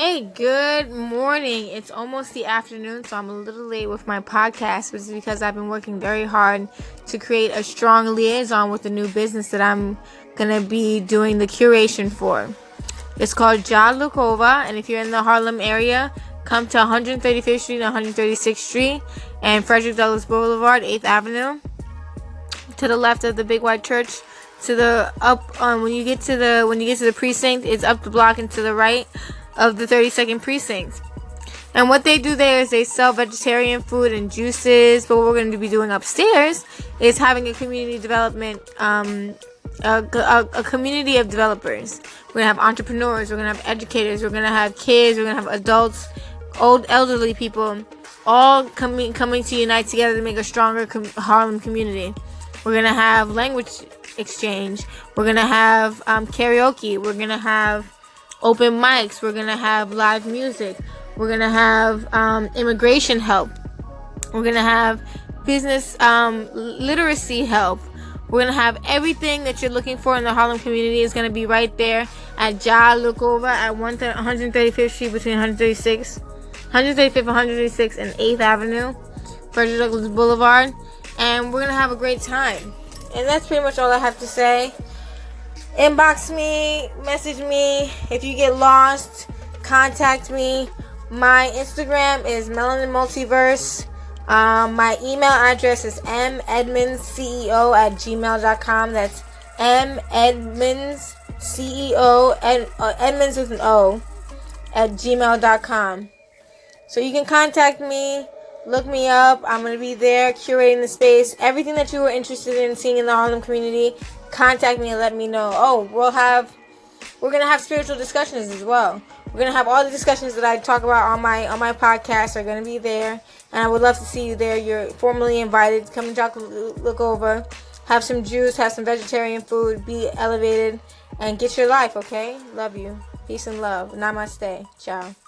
Hey, good morning. It's almost the afternoon, so I'm a little late with my podcast, which is because I've been working very hard to create a strong liaison with the new business that I'm going to be doing the curation for. It's called Ja Lukova, and if you're in the Harlem area, come to 135th Street and 136th Street and Frederick Douglass Boulevard, 8th Avenue. To the left of the Big White Church, to the up um, when you get to the when you get to the precinct, it's up the block and to the right of the 32nd precinct. And what they do there is they sell vegetarian food and juices. But what we're going to be doing upstairs is having a community development, um, a, a, a, community of developers. We're going to have entrepreneurs, we're going to have educators, we're going to have kids, we're going to have adults, old elderly people, all coming coming to unite together to make a stronger com- Harlem community. We're going to have language exchange. We're going to have um, karaoke. We're going to have open mics. We're gonna have live music. We're gonna have um, immigration help. We're gonna have business um, literacy help. We're gonna have everything that you're looking for in the Harlem community is gonna be right there at Ja Lukova at 135th Street between 136, 135th, 136 and 8th Avenue, Frederick Douglass Boulevard, and we're gonna have a great time. And that's pretty much all I have to say inbox me, message me. If you get lost, contact me. My Instagram is Melanin Multiverse. Um, my email address is medmondsceo at gmail.com. That's m edmonds ceo ed, uh, edmonds with an o at gmail.com. So you can contact me, look me up. I'm gonna be there curating the space. Everything that you were interested in seeing in the Harlem community contact me and let me know. Oh, we'll have we're gonna have spiritual discussions as well. We're gonna have all the discussions that I talk about on my on my podcast are gonna be there, and I would love to see you there. You're formally invited. Come and talk, look over, have some juice, have some vegetarian food, be elevated, and get your life. Okay, love you. Peace and love. Namaste. Ciao.